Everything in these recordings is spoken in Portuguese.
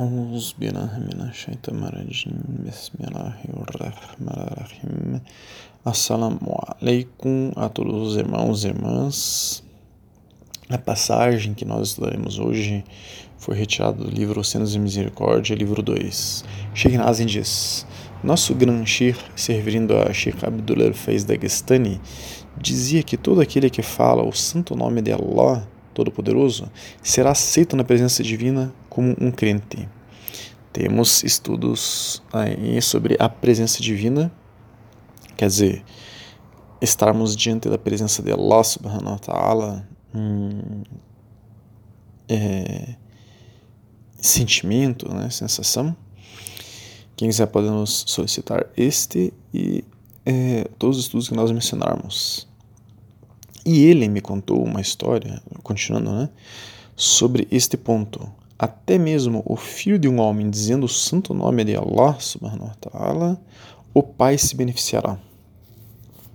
أعوذ بالله من الشيطان الرجيم بسم الله الرحمن الرحيم Assalamu alaikum a todos os irmãos e irmãs. A passagem que nós estudaremos hoje foi retirada do livro Oceanos de Misericórdia, livro 2. Sheikh Nazim diz: Nosso Gran Shir, servindo a Sheikh Abdullah Faiz Dagestani, dizia que todo aquele que fala o santo nome de Allah Todo-Poderoso será aceito na presença divina como um crente. Temos estudos sobre a presença divina, quer dizer, estarmos diante da presença de Allah subhanahu wa ta'ala, hum, é, sentimento, né, sensação. Quem quiser pode nos solicitar este e é, todos os estudos que nós mencionarmos. E ele me contou uma história, continuando, né, sobre este ponto. Até mesmo o filho de um homem dizendo o santo nome de Allah, subhanahu wa ta'ala, o pai se beneficiará.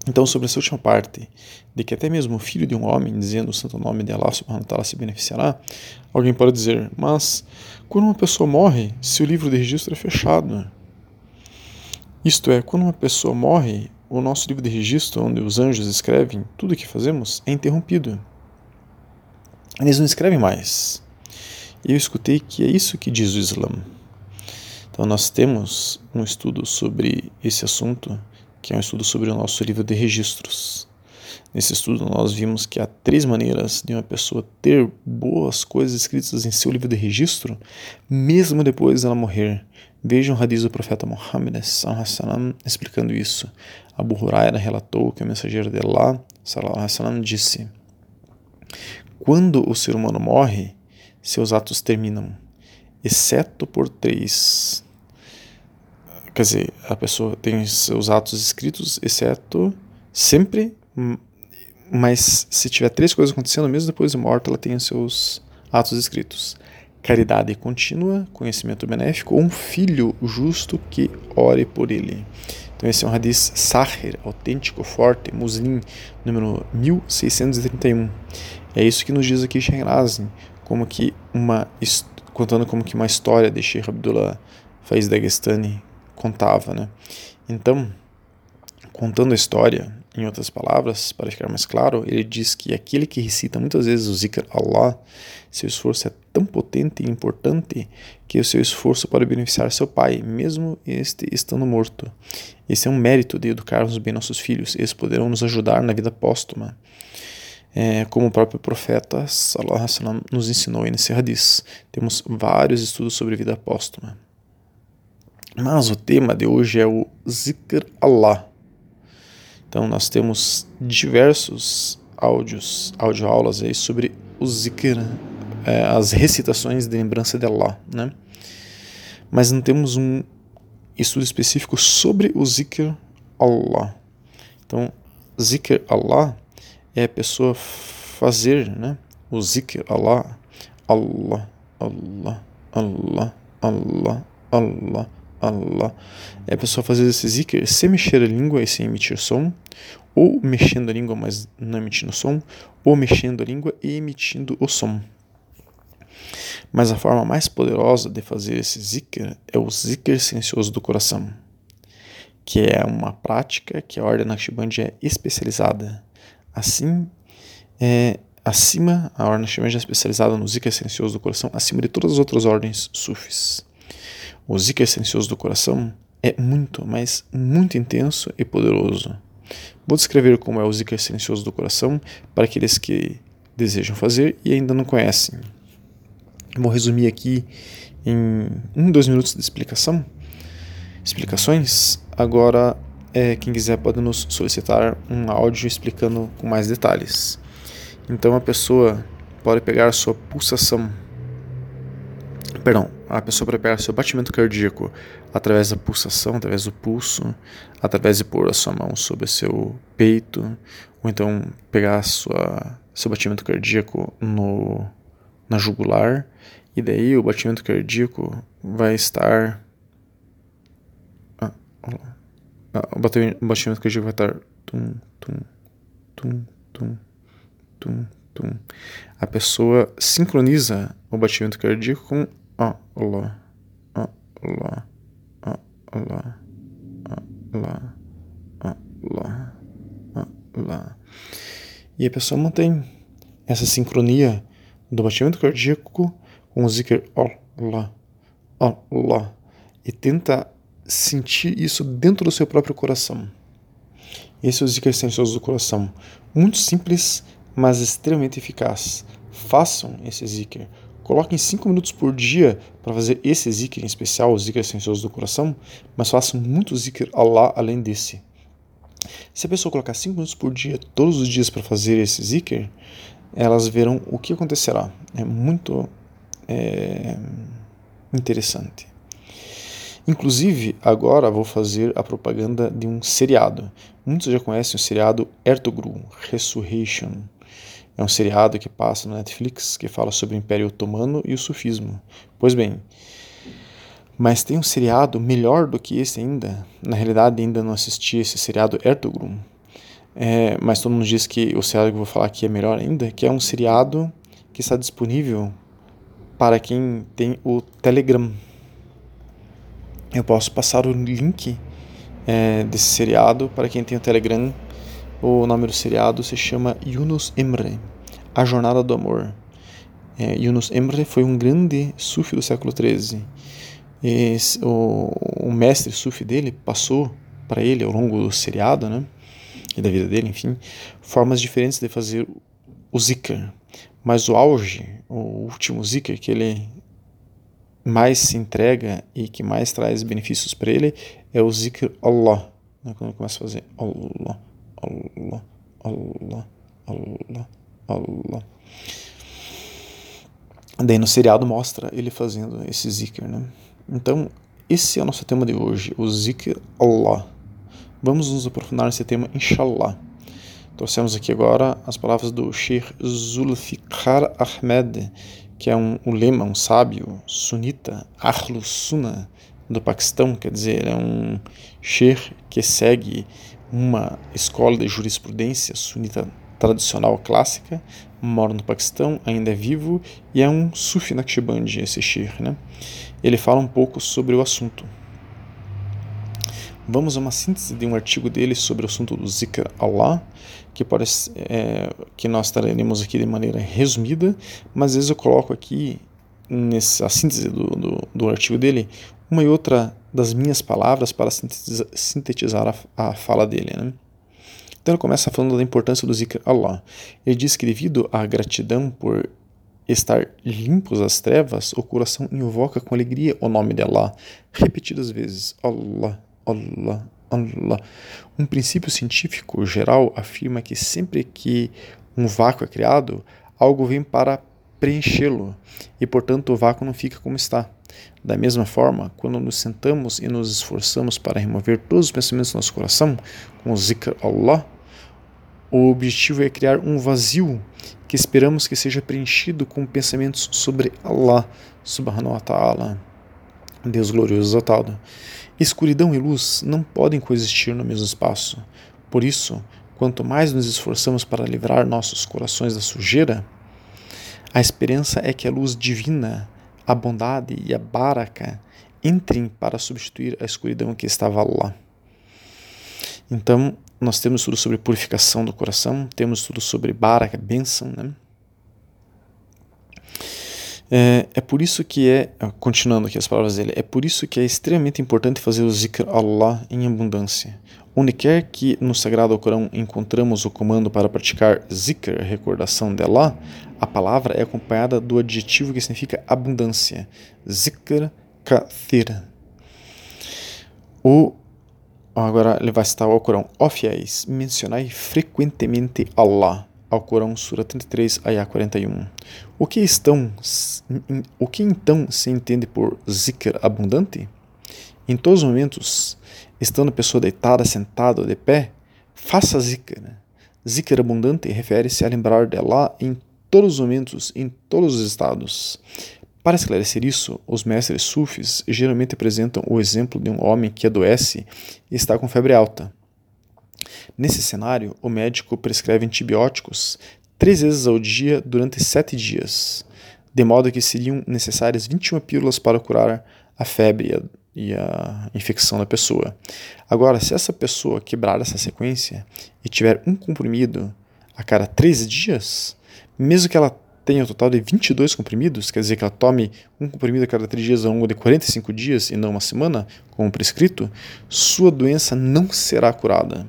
Então, sobre essa última parte, de que até mesmo o filho de um homem dizendo o santo nome de Allah subhanahu wa ta'ala se beneficiará, alguém pode dizer, mas quando uma pessoa morre, seu livro de registro é fechado. Isto é, quando uma pessoa morre, o nosso livro de registro, onde os anjos escrevem tudo o que fazemos, é interrompido. Eles não escrevem mais. Eu escutei que é isso que diz o Islã. Então, nós temos um estudo sobre esse assunto, que é um estudo sobre o nosso livro de registros. Nesse estudo, nós vimos que há três maneiras de uma pessoa ter boas coisas escritas em seu livro de registro, mesmo depois dela morrer. Vejam o hadith do profeta Muhammad explicando isso. Abu Huraira relatou que o mensageiro de Allah sallam, disse: Quando o ser humano morre, seus atos terminam, exceto por três. Quer dizer, a pessoa tem seus atos escritos, exceto sempre mas se tiver três coisas acontecendo, mesmo depois de morta, ela tem seus atos escritos: caridade contínua, conhecimento benéfico, ou um filho justo que ore por ele. Então, esse é um hadith sahir, autêntico, forte, muslim, número 1631. É isso que nos diz aqui Shahrazin, como que uma contando como que uma história de Sheikh Abdullah Faiz Dagestani contava, né? Então, contando a história, em outras palavras, para ficar mais claro, ele diz que aquele que recita muitas vezes o zikr Allah, seu esforço é tão potente e importante que o seu esforço pode beneficiar seu pai, mesmo este estando morto. Esse é um mérito de educarmos bem nossos filhos, eles poderão nos ajudar na vida póstuma. É, como o próprio profeta sallam, nos ensinou nesse hadith. Temos vários estudos sobre vida póstuma. Mas o tema de hoje é o Zikr Allah, então nós temos diversos áudios, audioaulas aí sobre o zikr, é, as recitações de lembrança de Allah, né? Mas não temos um estudo específico sobre o zikr Allah. Então, zikr Allah é a pessoa fazer, né? O zikr Allah, Allah, Allah, Allah, Allah, Allah, Allah. É a pessoa fazer esse zikr sem mexer a língua e sem emitir som, ou mexendo a língua, mas não emitindo som, ou mexendo a língua e emitindo o som. Mas a forma mais poderosa de fazer esse zikr é o zikr silencioso do coração, que é uma prática que a Ordem Naqshband é especializada. Assim, é, acima, a Ordem Naqshband é especializada no zikr silencioso do coração, acima de todas as outras ordens sufis. O zikr silencioso do coração é muito, mas muito intenso e poderoso. Vou descrever como é o zikr silencioso do coração para aqueles que desejam fazer e ainda não conhecem. Vou resumir aqui em um, dois minutos de explicação, explicações. Agora, é, quem quiser pode nos solicitar um áudio explicando com mais detalhes. Então, a pessoa pode pegar sua pulsação perdão, a pessoa prepara seu batimento cardíaco através da pulsação, através do pulso, através de pôr a sua mão sobre seu peito, ou então pegar sua, seu batimento cardíaco no, na jugular, e daí o batimento cardíaco vai estar. Ah, ah, o batimento cardíaco vai estar. Tum, tum, tum, tum, tum, tum. A pessoa sincroniza o batimento cardíaco com Allah, Allah, Allah, Allah, Allah, Allah. E a pessoa mantém essa sincronia do batimento cardíaco com o zikr Allah, Allah, e tenta sentir isso dentro do seu próprio coração. Esse é o zikr silencioso do coração. Muito simples, mas extremamente eficaz. Façam esse zikr. Coloquem 5 minutos por dia para fazer esse zikr em especial, o zikr silencioso do coração, mas façam muito zikr Allah além desse. Se a pessoa colocar 5 minutos por dia, todos os dias, para fazer esse zikr, elas verão o que acontecerá. É muito é, interessante. Inclusive, agora vou fazer a propaganda de um seriado. Muitos já conhecem o seriado Ertugrul, Resurrection. É um seriado que passa no Netflix que fala sobre o Império Otomano e o sufismo. Pois bem, mas tem um seriado melhor do que esse ainda. Na realidade, ainda não assisti esse seriado Ertugrul. É, mas todo mundo diz que o seriado que eu vou falar aqui é melhor ainda, que é um seriado que está disponível para quem tem o Telegram eu posso passar o link é, desse seriado para quem tem o Telegram. O nome do seriado se chama Yunus Emre, A Jornada do Amor. É, Yunus Emre foi um grande sufi do século XIII. Esse, o, o mestre sufi dele passou para ele ao longo do seriado, né, e da vida dele, enfim, formas diferentes de fazer o zikr. Mas o auge, o último zikr que ele mais se entrega e que mais traz benefícios para ele é o zikr Allah. Né? Quando começa a fazer Allah, Allah, Allah, Allah, Allah. Daí no seriado mostra ele fazendo esse zikr. Né? Então, esse é o nosso tema de hoje, o zikr Allah. Vamos nos aprofundar nesse tema, inshallah. Trouxemos aqui agora as palavras do Sheikh Zulfikar Ahmed, que é um ulema, um sábio sunita, Ahlu Sunnah, do Paquistão, quer dizer, é um sheikh que segue uma escola de jurisprudência sunita tradicional clássica, mora no Paquistão, ainda é vivo e é um sufi naqshbandi, esse sheikh, né? Ele fala um pouco sobre o assunto. Vamos a uma síntese de um artigo dele sobre o assunto do Zikr Allah, que, parece, é, que nós traremos aqui de maneira resumida, mas às vezes eu coloco aqui, nessa síntese do, do, do artigo dele, uma e outra das minhas palavras para sintetizar, a, a, fala dele. Né? Então ele começa falando da importância do Zikr Allah. Ele diz que devido à gratidão por estar limpos das trevas, o coração invoca com alegria o nome de Allah, repetidas vezes. Allah, Allah, Allah. Um princípio científico geral afirma que sempre que um vácuo é criado, algo vem para preenchê-lo e, portanto, o vácuo não fica como está. Da mesma forma, quando nos sentamos e nos esforçamos para remover todos os pensamentos do nosso coração com o zikr Allah, o objetivo é criar um vazio que esperamos que seja preenchido com pensamentos sobre Allah subhanahu wa ta'ala, Deus glorioso exaltado. Escuridão e luz não podem coexistir no mesmo espaço. Por isso, quanto mais nos esforçamos para livrar nossos corações da sujeira, a esperança é que a luz divina, a bondade e a baraka entrem para substituir a escuridão que estava lá. Então, nós temos tudo sobre purificação do coração, temos tudo sobre baraka, bênção, né? É, é por isso que é, continuando aqui as palavras dele, é por isso que é extremamente importante fazer o zikr Allah em abundância. Onde quer que no Sagrado Corão encontramos o comando para praticar zikr, recordação de Allah, a palavra é acompanhada do adjetivo que significa abundância, zikr kathir. O agora ele vai citar o Corão, ó fiéis, mencionai frequentemente Allah ao Corão, Sura 33, Ayah 41. O que, estão, o que então se entende por zikr abundante? Em todos os momentos, estando a pessoa deitada, sentada ou de pé, faça zikr. Zikr abundante refere-se a lembrar de Allah em todos os momentos, em todos os estados. Para esclarecer isso, os mestres sufis geralmente apresentam o exemplo de um homem que adoece e está com febre alta. Nesse cenário, o médico prescreve antibióticos três vezes ao dia durante sete dias, de modo que seriam necessárias 21 pílulas para curar a febre e a, e a infecção da pessoa. Agora, se essa pessoa quebrar essa sequência e tiver um comprimido a cada três dias, mesmo que ela tenha um total de 22 comprimidos, quer dizer que ela tome um comprimido a cada 3 dias ao longo de 45 dias e não uma semana, como prescrito, sua doença não será curada.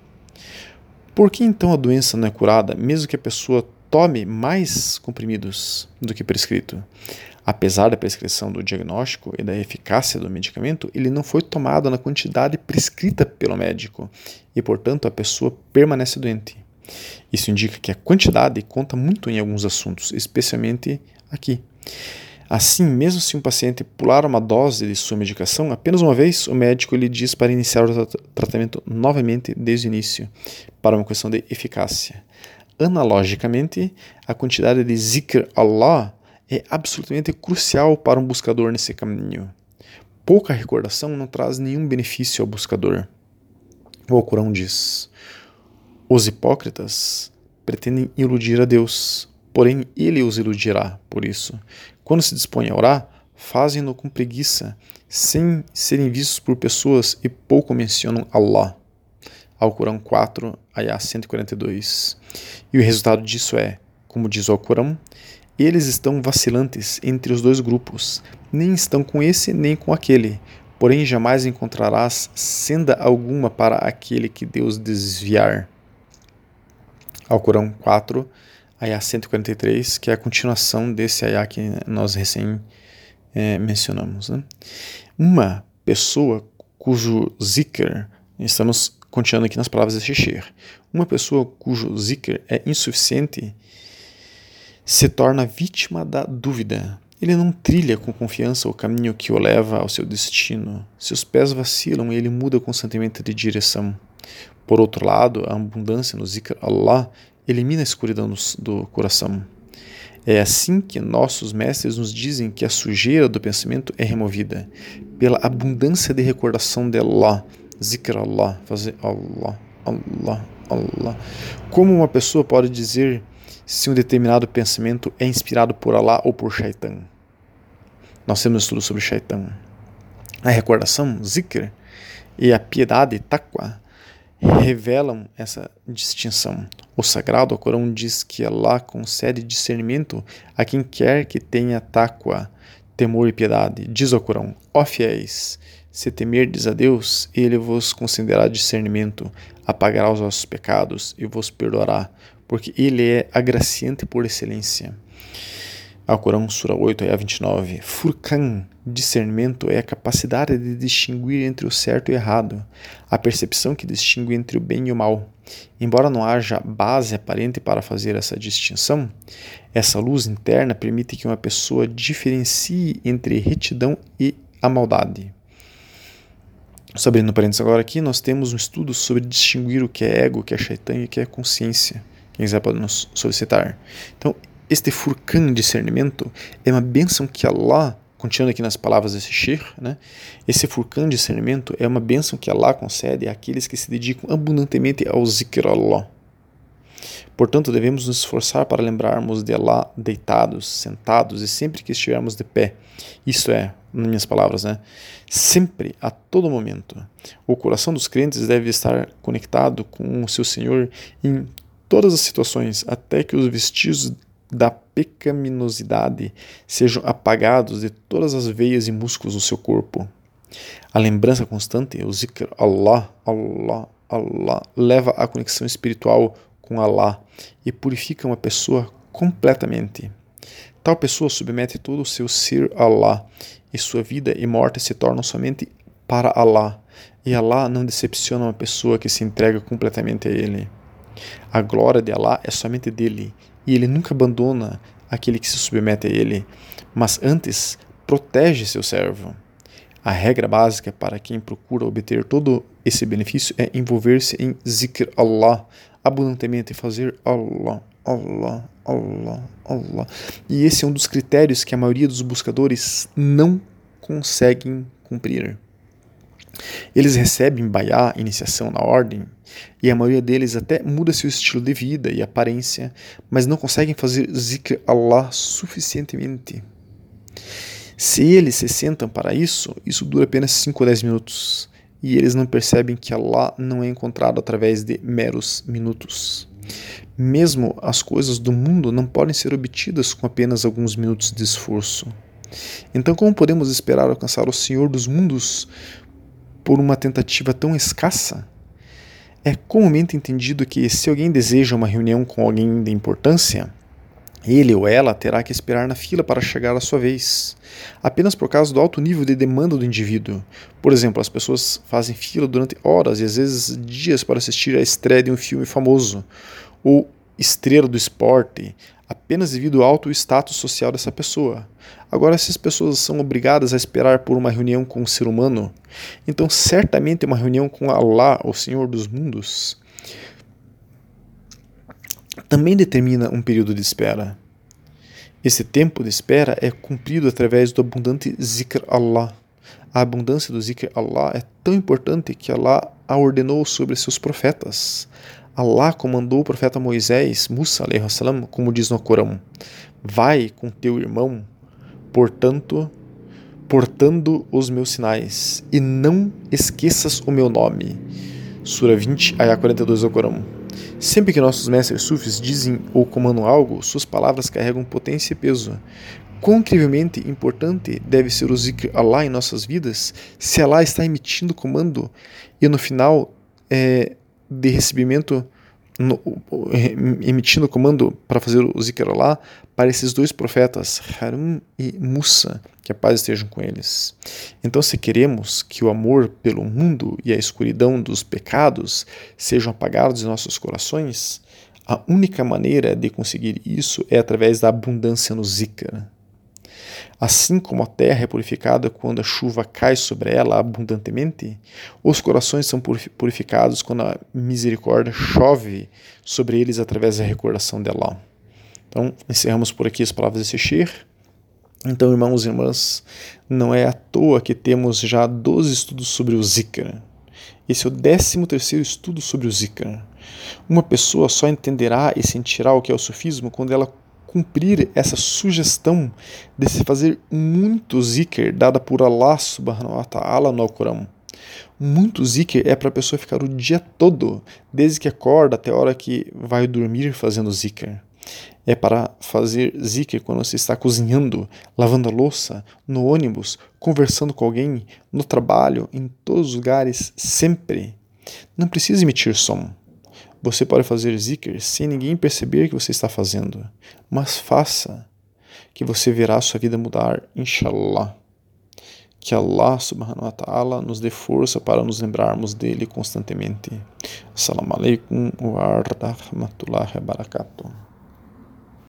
Por que então a doença não é curada, mesmo que a pessoa tome mais comprimidos do que prescrito? Apesar da prescrição do diagnóstico e da eficácia do medicamento, ele não foi tomado na quantidade prescrita pelo médico e, portanto, a pessoa permanece doente. Isso indica que a quantidade conta muito em alguns assuntos, especialmente aqui. Assim, mesmo se um paciente pular uma dose de sua medicação apenas uma vez, o médico lhe diz para iniciar o tratamento novamente desde o início, para uma questão de eficácia. Analogicamente, a quantidade de zikr Allah é absolutamente crucial para um buscador nesse caminho. Pouca recordação não traz nenhum benefício ao buscador. O Alcorão diz: os hipócritas pretendem iludir a Deus, porém ele os iludirá por isso. Quando se dispõem a orar, fazem-no com preguiça, sem serem vistos por pessoas e pouco mencionam Allah. Alcorão 4, Ayah 142. E o resultado disso é, como diz o Alcorão, eles estão vacilantes entre os dois grupos, nem estão com esse nem com aquele, porém jamais encontrarás senda alguma para aquele que Deus desviar. Alcorão 4, Ayah 143, que é a continuação desse Ayah que nós recém é, mencionamos. Né? Uma pessoa cujo zikr, estamos continuando aqui nas palavras de Shishir, uma pessoa cujo zikr é insuficiente se torna vítima da dúvida. Ele não trilha com confiança o caminho que o leva ao seu destino. Seus pés vacilam e ele muda constantemente de direção. Por outro lado, a abundância no zikr Allah elimina a escuridão do coração. É assim que nossos mestres nos dizem que a sujeira do pensamento é removida pela abundância de recordação de Allah, zikr Allah, fazer Allah, Allah, Allah. Como uma pessoa pode dizer se um determinado pensamento é inspirado por Allah ou por Shaitan? Nós temos um estudo sobre Shaitan. A recordação, zikr, e a piedade, taqwa, revelam essa distinção. O Sagrado Corão diz que Allah concede discernimento a quem quer que tenha taqwa, temor e piedade. Diz o Corão: Ó fiéis, se temerdes a Deus, ele vos concederá discernimento, apagará os vossos pecados e vos perdoará, porque ele é agraciante por excelência. Alcorão, Sura 8, Ayah 29. Furkan, discernimento, é a capacidade de distinguir entre o certo e o errado, a percepção que distingue entre o bem e o mal. Embora não haja base aparente para fazer essa distinção, essa luz interna permite que uma pessoa diferencie entre retidão e a maldade. Sobre no parênteses agora aqui, nós temos um estudo sobre distinguir o que é ego, o que é shaitan e o que é consciência. Quem quiser pode nos solicitar. Então, este furcão discernimento é uma bênção que Allah, continuando aqui nas palavras desse Sheikh, né? esse furcão discernimento é uma bênção que Allah concede àqueles que se dedicam abundantemente ao zikr Allah. Portanto, devemos nos esforçar para lembrarmos de Allah deitados, sentados e sempre que estivermos de pé. Isto é, nas minhas palavras, né? Sempre, a todo momento. O coração dos crentes deve estar conectado com o seu Senhor em todas as situações, até que os vestígios da pecaminosidade sejam apagados de todas as veias e músculos do seu corpo. A lembrança constante, o zikr Allah, Allah, Allah, leva à conexão espiritual com Allah e purifica uma pessoa completamente. Tal pessoa submete todo o seu ser a Allah e sua vida e morte se tornam somente para Allah. E Allah não decepciona uma pessoa que se entrega completamente a Ele. A glória de Allah é somente dele e ele nunca abandona aquele que se submete a ele, mas antes protege seu servo. A regra básica para quem procura obter todo esse benefício é envolver-se em zikr Allah, abundantemente fazer Allah, Allah, Allah, Allah. E esse é um dos critérios que a maioria dos buscadores não conseguem cumprir. Eles recebem Baiá, iniciação na ordem, e a maioria deles até muda seu estilo de vida e aparência, mas não conseguem fazer zikr Allah suficientemente. Se eles se sentam para isso, isso dura apenas 5 ou 10 minutos. E eles não percebem que Allah não é encontrado através de meros minutos. Mesmo as coisas do mundo não podem ser obtidas com apenas alguns minutos de esforço. Então, como podemos esperar alcançar o Senhor dos mundos por uma tentativa tão escassa? É comumente entendido que, se alguém deseja uma reunião com alguém de importância, ele ou ela terá que esperar na fila para chegar à sua vez, apenas por causa do alto nível de demanda do indivíduo. Por exemplo, as pessoas fazem fila durante horas e às vezes dias para assistir à estreia de um filme famoso, ou estrela do esporte, apenas devido ao alto status social dessa pessoa. Agora, se as pessoas são obrigadas a esperar por uma reunião com um ser humano, então certamente uma reunião com Allah, o Senhor dos mundos, também determina um período de espera. Esse tempo de espera é cumprido através do abundante zikr Allah. A abundância do zikr Allah é tão importante que Allah a ordenou sobre seus profetas. Allah comandou o profeta Moisés, Musa, salam, como diz no Corão: Vai com teu irmão, portanto, portando os meus sinais, e não esqueças o meu nome. Sura 20, ayah 42 do Corão. Sempre que nossos mestres sufis dizem ou comandam algo, suas palavras carregam potência e peso. Quão incrivelmente importante deve ser o zikr Allah em nossas vidas se Allah está emitindo comando e no final é, de recebimento no, emitindo comando para fazer o zikr Allah para esses dois profetas, Harun e Musa, que a paz esteja com eles. Então, se queremos que o amor pelo mundo e a escuridão dos pecados sejam apagados em nossos corações, a única maneira de conseguir isso é através da abundância no zikr. Assim como a terra é purificada quando a chuva cai sobre ela abundantemente, os corações são purificados quando a misericórdia chove sobre eles através da recordação de. Então, encerramos por aqui as palavras desse Shir. Então, irmãos e irmãs, não é à toa que temos já 12 estudos sobre o Zikr. Esse é o 13 terceiro estudo sobre o Zikr. Uma pessoa só entenderá e sentirá o que é o sufismo quando ela cumprir essa sugestão de se fazer muito zikr dada por Allah subhanahu wa ta'ala no Alcorão. Muito zikr é para a pessoa ficar o dia todo, desde que acorda até a hora que vai dormir fazendo zikr. É para fazer zikr quando você está cozinhando, lavando a louça, no ônibus, conversando com alguém, no trabalho, em todos os lugares, sempre. Não precisa emitir som. Você pode fazer zikr sem ninguém perceber que você está fazendo, mas faça, que você verá sua vida mudar, inshallah. Que Allah subhanahu wa ta'ala nos dê força para nos lembrarmos dele constantemente. Assalamu alaikum wa rahmatullahi wa barakatuh.